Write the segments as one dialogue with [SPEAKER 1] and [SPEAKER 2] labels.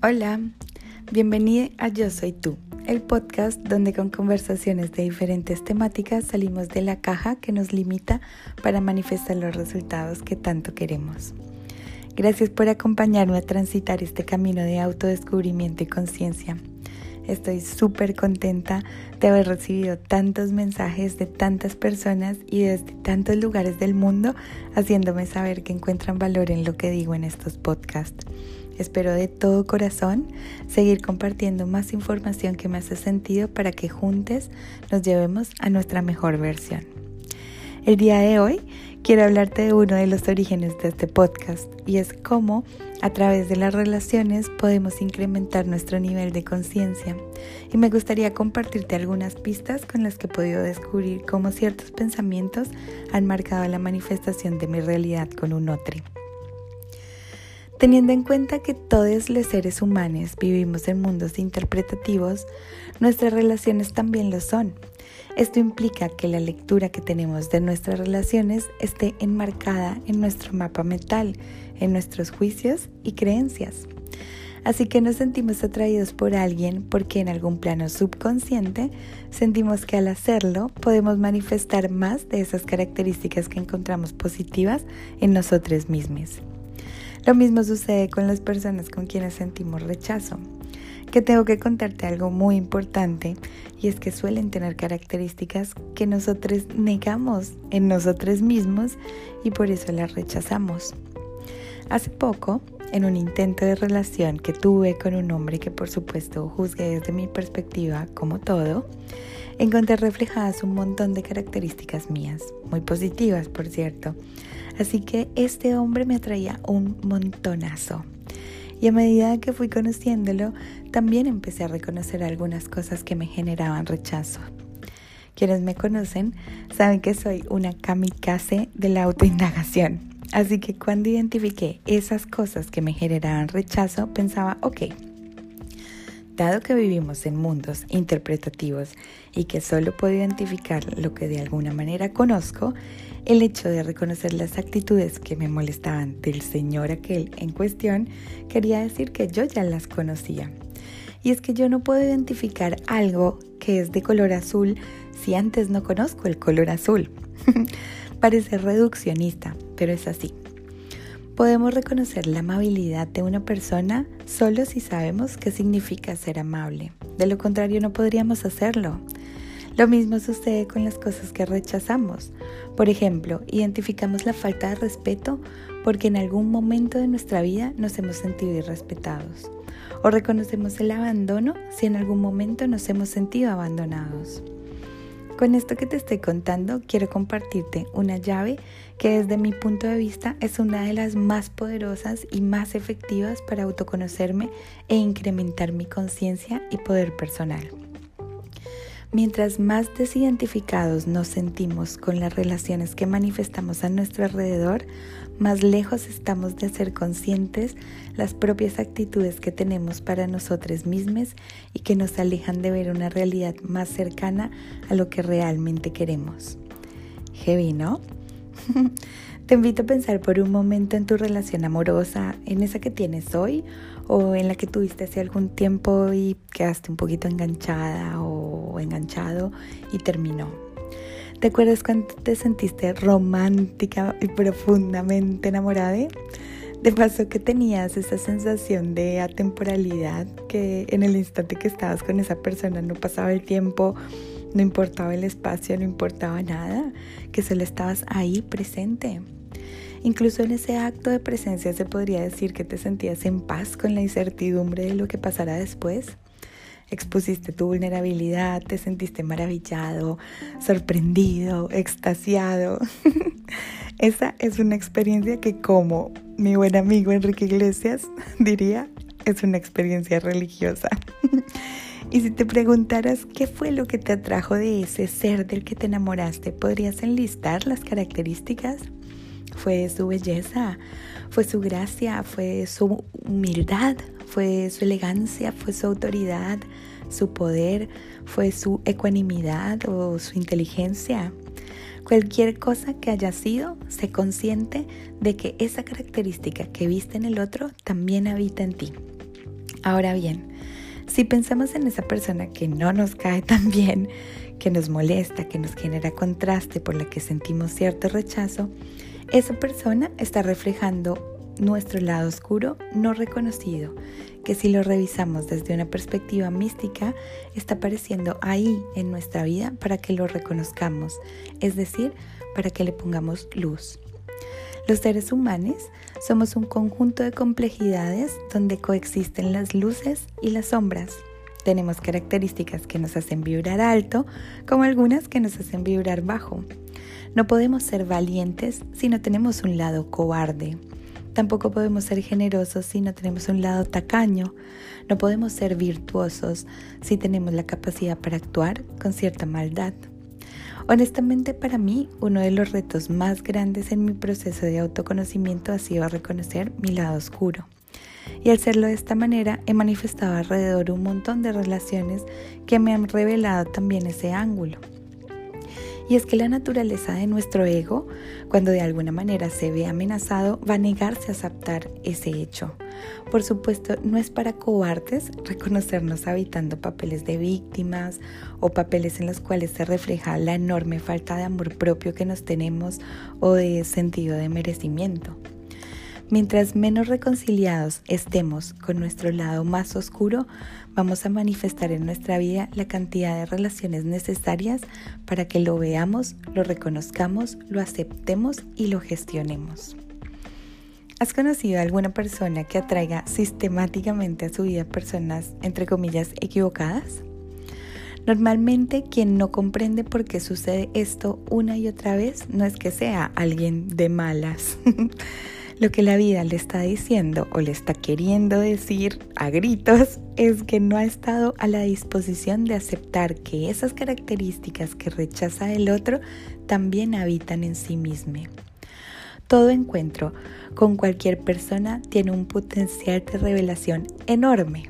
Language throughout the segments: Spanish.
[SPEAKER 1] Hola, bienvenida a Yo Soy Tú, el podcast donde con conversaciones de diferentes temáticas salimos de la caja que nos limita para manifestar los resultados que tanto queremos. Gracias por acompañarme a transitar este camino de autodescubrimiento y conciencia. Estoy súper contenta de haber recibido tantos mensajes de tantas personas y desde tantos lugares del mundo haciéndome saber que encuentran valor en lo que digo en estos podcasts. Espero de todo corazón seguir compartiendo más información que me hace sentido para que juntos nos llevemos a nuestra mejor versión. El día de hoy quiero hablarte de uno de los orígenes de este podcast y es cómo a través de las relaciones podemos incrementar nuestro nivel de conciencia. Y me gustaría compartirte algunas pistas con las que he podido descubrir cómo ciertos pensamientos han marcado la manifestación de mi realidad con un otro. Teniendo en cuenta que todos los seres humanos vivimos en mundos interpretativos, nuestras relaciones también lo son. Esto implica que la lectura que tenemos de nuestras relaciones esté enmarcada en nuestro mapa mental, en nuestros juicios y creencias. Así que nos sentimos atraídos por alguien porque en algún plano subconsciente sentimos que al hacerlo podemos manifestar más de esas características que encontramos positivas en nosotros mismos. Lo mismo sucede con las personas con quienes sentimos rechazo. Que tengo que contarte algo muy importante y es que suelen tener características que nosotros negamos en nosotros mismos y por eso las rechazamos. Hace poco, en un intento de relación que tuve con un hombre que por supuesto juzgué desde mi perspectiva como todo, encontré reflejadas un montón de características mías, muy positivas por cierto, Así que este hombre me atraía un montonazo. Y a medida que fui conociéndolo, también empecé a reconocer algunas cosas que me generaban rechazo. Quienes me conocen saben que soy una kamikaze de la autoindagación. Así que cuando identifiqué esas cosas que me generaban rechazo, pensaba, ok, dado que vivimos en mundos interpretativos y que solo puedo identificar lo que de alguna manera conozco, el hecho de reconocer las actitudes que me molestaban del señor aquel en cuestión quería decir que yo ya las conocía. Y es que yo no puedo identificar algo que es de color azul si antes no conozco el color azul. Parece reduccionista, pero es así. Podemos reconocer la amabilidad de una persona solo si sabemos qué significa ser amable. De lo contrario no podríamos hacerlo. Lo mismo sucede con las cosas que rechazamos. Por ejemplo, identificamos la falta de respeto porque en algún momento de nuestra vida nos hemos sentido irrespetados. O reconocemos el abandono si en algún momento nos hemos sentido abandonados. Con esto que te estoy contando, quiero compartirte una llave que desde mi punto de vista es una de las más poderosas y más efectivas para autoconocerme e incrementar mi conciencia y poder personal. Mientras más desidentificados nos sentimos con las relaciones que manifestamos a nuestro alrededor, más lejos estamos de ser conscientes las propias actitudes que tenemos para nosotros mismos y que nos alejan de ver una realidad más cercana a lo que realmente queremos. Heavy, ¿no? Te invito a pensar por un momento en tu relación amorosa, en esa que tienes hoy o en la que tuviste hace algún tiempo y quedaste un poquito enganchada o enganchado y terminó. ¿Te acuerdas cuando te sentiste romántica y profundamente enamorada? De paso que tenías esa sensación de atemporalidad que en el instante que estabas con esa persona no pasaba el tiempo, no importaba el espacio, no importaba nada, que solo estabas ahí presente. Incluso en ese acto de presencia se podría decir que te sentías en paz con la incertidumbre de lo que pasará después. Expusiste tu vulnerabilidad, te sentiste maravillado, sorprendido, extasiado. Esa es una experiencia que como mi buen amigo Enrique Iglesias diría, es una experiencia religiosa. y si te preguntaras qué fue lo que te atrajo de ese ser del que te enamoraste, ¿podrías enlistar las características? fue su belleza, fue su gracia, fue su humildad, fue su elegancia, fue su autoridad, su poder, fue su ecuanimidad o su inteligencia. Cualquier cosa que haya sido, sé consciente de que esa característica que viste en el otro también habita en ti. Ahora bien, si pensamos en esa persona que no nos cae tan bien, que nos molesta, que nos genera contraste, por la que sentimos cierto rechazo, esa persona está reflejando nuestro lado oscuro no reconocido, que si lo revisamos desde una perspectiva mística, está apareciendo ahí en nuestra vida para que lo reconozcamos, es decir, para que le pongamos luz. Los seres humanos somos un conjunto de complejidades donde coexisten las luces y las sombras. Tenemos características que nos hacen vibrar alto, como algunas que nos hacen vibrar bajo. No podemos ser valientes si no tenemos un lado cobarde. Tampoco podemos ser generosos si no tenemos un lado tacaño. No podemos ser virtuosos si tenemos la capacidad para actuar con cierta maldad. Honestamente para mí uno de los retos más grandes en mi proceso de autoconocimiento ha sido reconocer mi lado oscuro. Y al hacerlo de esta manera he manifestado alrededor un montón de relaciones que me han revelado también ese ángulo. Y es que la naturaleza de nuestro ego, cuando de alguna manera se ve amenazado, va a negarse a aceptar ese hecho. Por supuesto, no es para cobardes reconocernos habitando papeles de víctimas o papeles en los cuales se refleja la enorme falta de amor propio que nos tenemos o de sentido de merecimiento. Mientras menos reconciliados estemos con nuestro lado más oscuro, vamos a manifestar en nuestra vida la cantidad de relaciones necesarias para que lo veamos, lo reconozcamos, lo aceptemos y lo gestionemos. ¿Has conocido a alguna persona que atraiga sistemáticamente a su vida personas, entre comillas, equivocadas? Normalmente quien no comprende por qué sucede esto una y otra vez no es que sea alguien de malas. Lo que la vida le está diciendo o le está queriendo decir a gritos es que no ha estado a la disposición de aceptar que esas características que rechaza del otro también habitan en sí mismo. Todo encuentro con cualquier persona tiene un potencial de revelación enorme,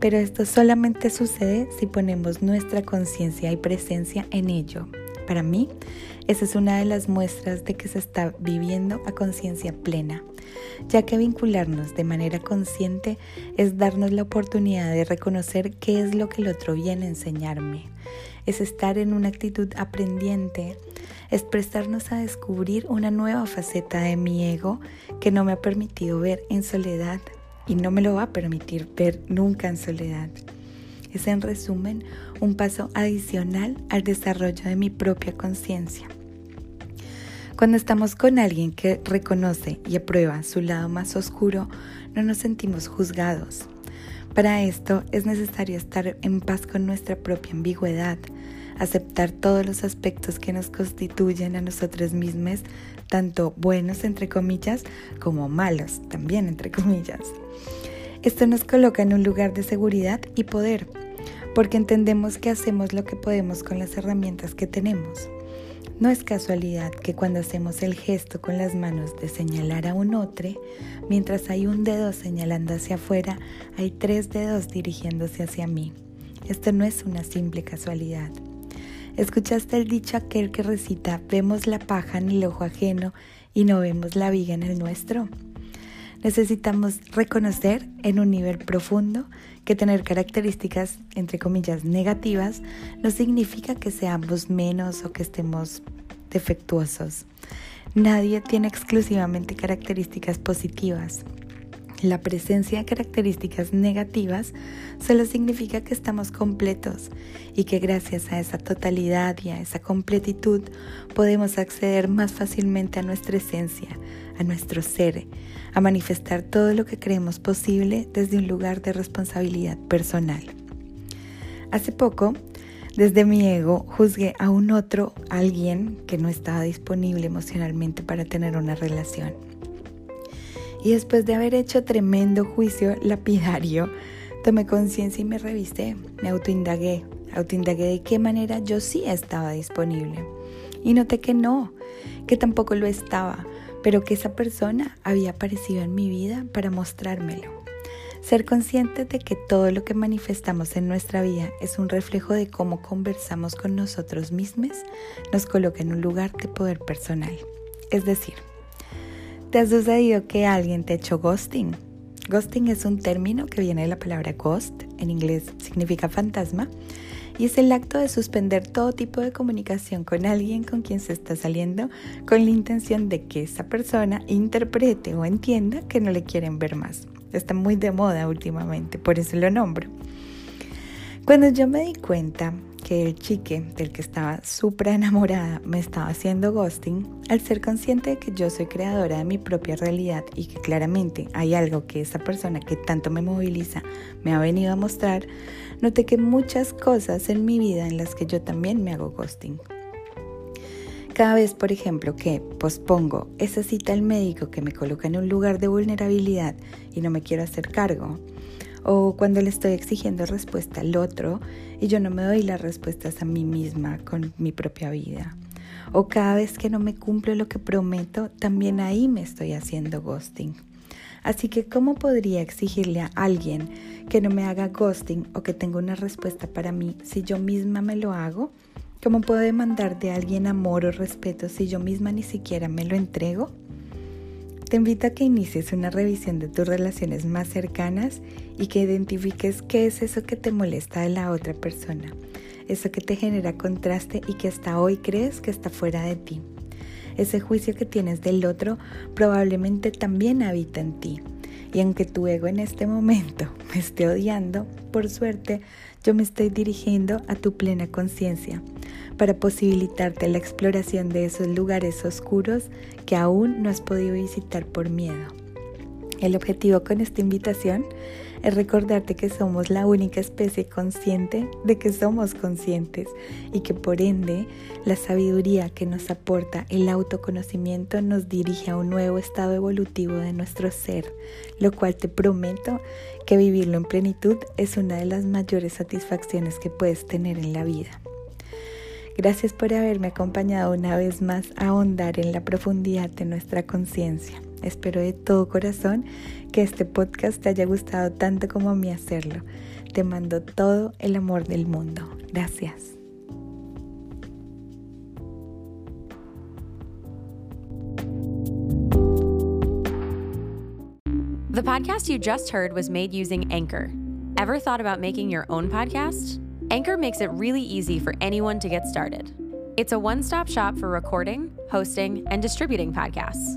[SPEAKER 1] pero esto solamente sucede si ponemos nuestra conciencia y presencia en ello. Para mí, esa es una de las muestras de que se está viviendo a conciencia plena, ya que vincularnos de manera consciente es darnos la oportunidad de reconocer qué es lo que el otro viene a enseñarme. Es estar en una actitud aprendiente, es prestarnos a descubrir una nueva faceta de mi ego que no me ha permitido ver en soledad y no me lo va a permitir ver nunca en soledad. Es en resumen un paso adicional al desarrollo de mi propia conciencia. Cuando estamos con alguien que reconoce y aprueba su lado más oscuro, no nos sentimos juzgados. Para esto es necesario estar en paz con nuestra propia ambigüedad, aceptar todos los aspectos que nos constituyen a nosotros mismos, tanto buenos entre comillas como malos también entre comillas. Esto nos coloca en un lugar de seguridad y poder, porque entendemos que hacemos lo que podemos con las herramientas que tenemos. No es casualidad que cuando hacemos el gesto con las manos de señalar a un otro, mientras hay un dedo señalando hacia afuera, hay tres dedos dirigiéndose hacia mí. Esto no es una simple casualidad. ¿Escuchaste el dicho aquel que recita, vemos la paja en el ojo ajeno y no vemos la viga en el nuestro? Necesitamos reconocer en un nivel profundo que tener características, entre comillas, negativas no significa que seamos menos o que estemos defectuosos. Nadie tiene exclusivamente características positivas. La presencia de características negativas solo significa que estamos completos y que gracias a esa totalidad y a esa completitud podemos acceder más fácilmente a nuestra esencia, a nuestro ser, a manifestar todo lo que creemos posible desde un lugar de responsabilidad personal. Hace poco, desde mi ego, juzgué a un otro, alguien que no estaba disponible emocionalmente para tener una relación. Y después de haber hecho tremendo juicio lapidario, tomé conciencia y me revisé, me autoindagué, autoindagué de qué manera yo sí estaba disponible. Y noté que no, que tampoco lo estaba, pero que esa persona había aparecido en mi vida para mostrármelo. Ser consciente de que todo lo que manifestamos en nuestra vida es un reflejo de cómo conversamos con nosotros mismos nos coloca en un lugar de poder personal. Es decir, ¿te ha sucedido que alguien te ha hecho ghosting? Ghosting es un término que viene de la palabra ghost, en inglés significa fantasma, y es el acto de suspender todo tipo de comunicación con alguien con quien se está saliendo con la intención de que esa persona interprete o entienda que no le quieren ver más. Está muy de moda últimamente, por eso lo nombro. Cuando yo me di cuenta que el chique del que estaba súper enamorada me estaba haciendo ghosting, al ser consciente de que yo soy creadora de mi propia realidad y que claramente hay algo que esa persona que tanto me moviliza me ha venido a mostrar, noté que muchas cosas en mi vida en las que yo también me hago ghosting. Cada vez, por ejemplo, que pospongo esa cita al médico que me coloca en un lugar de vulnerabilidad y no me quiero hacer cargo, o cuando le estoy exigiendo respuesta al otro y yo no me doy las respuestas a mí misma con mi propia vida. O cada vez que no me cumplo lo que prometo, también ahí me estoy haciendo ghosting. Así que, ¿cómo podría exigirle a alguien que no me haga ghosting o que tenga una respuesta para mí si yo misma me lo hago? ¿Cómo puedo demandar de alguien amor o respeto si yo misma ni siquiera me lo entrego? Te invito a que inicies una revisión de tus relaciones más cercanas y que identifiques qué es eso que te molesta de la otra persona, eso que te genera contraste y que hasta hoy crees que está fuera de ti. Ese juicio que tienes del otro probablemente también habita en ti. Y aunque tu ego en este momento me esté odiando, por suerte yo me estoy dirigiendo a tu plena conciencia para posibilitarte la exploración de esos lugares oscuros que aún no has podido visitar por miedo. El objetivo con esta invitación es recordarte que somos la única especie consciente de que somos conscientes y que por ende la sabiduría que nos aporta el autoconocimiento nos dirige a un nuevo estado evolutivo de nuestro ser, lo cual te prometo que vivirlo en plenitud es una de las mayores satisfacciones que puedes tener en la vida. Gracias por haberme acompañado una vez más a ahondar en la profundidad de nuestra conciencia. Espero de todo corazón que este podcast te haya gustado tanto como a mí hacerlo. Te mando todo el amor del mundo. Gracias.
[SPEAKER 2] The podcast you just heard was made using Anchor. Ever thought about making your own podcast? Anchor makes it really easy for anyone to get started. It's a one stop shop for recording, hosting, and distributing podcasts.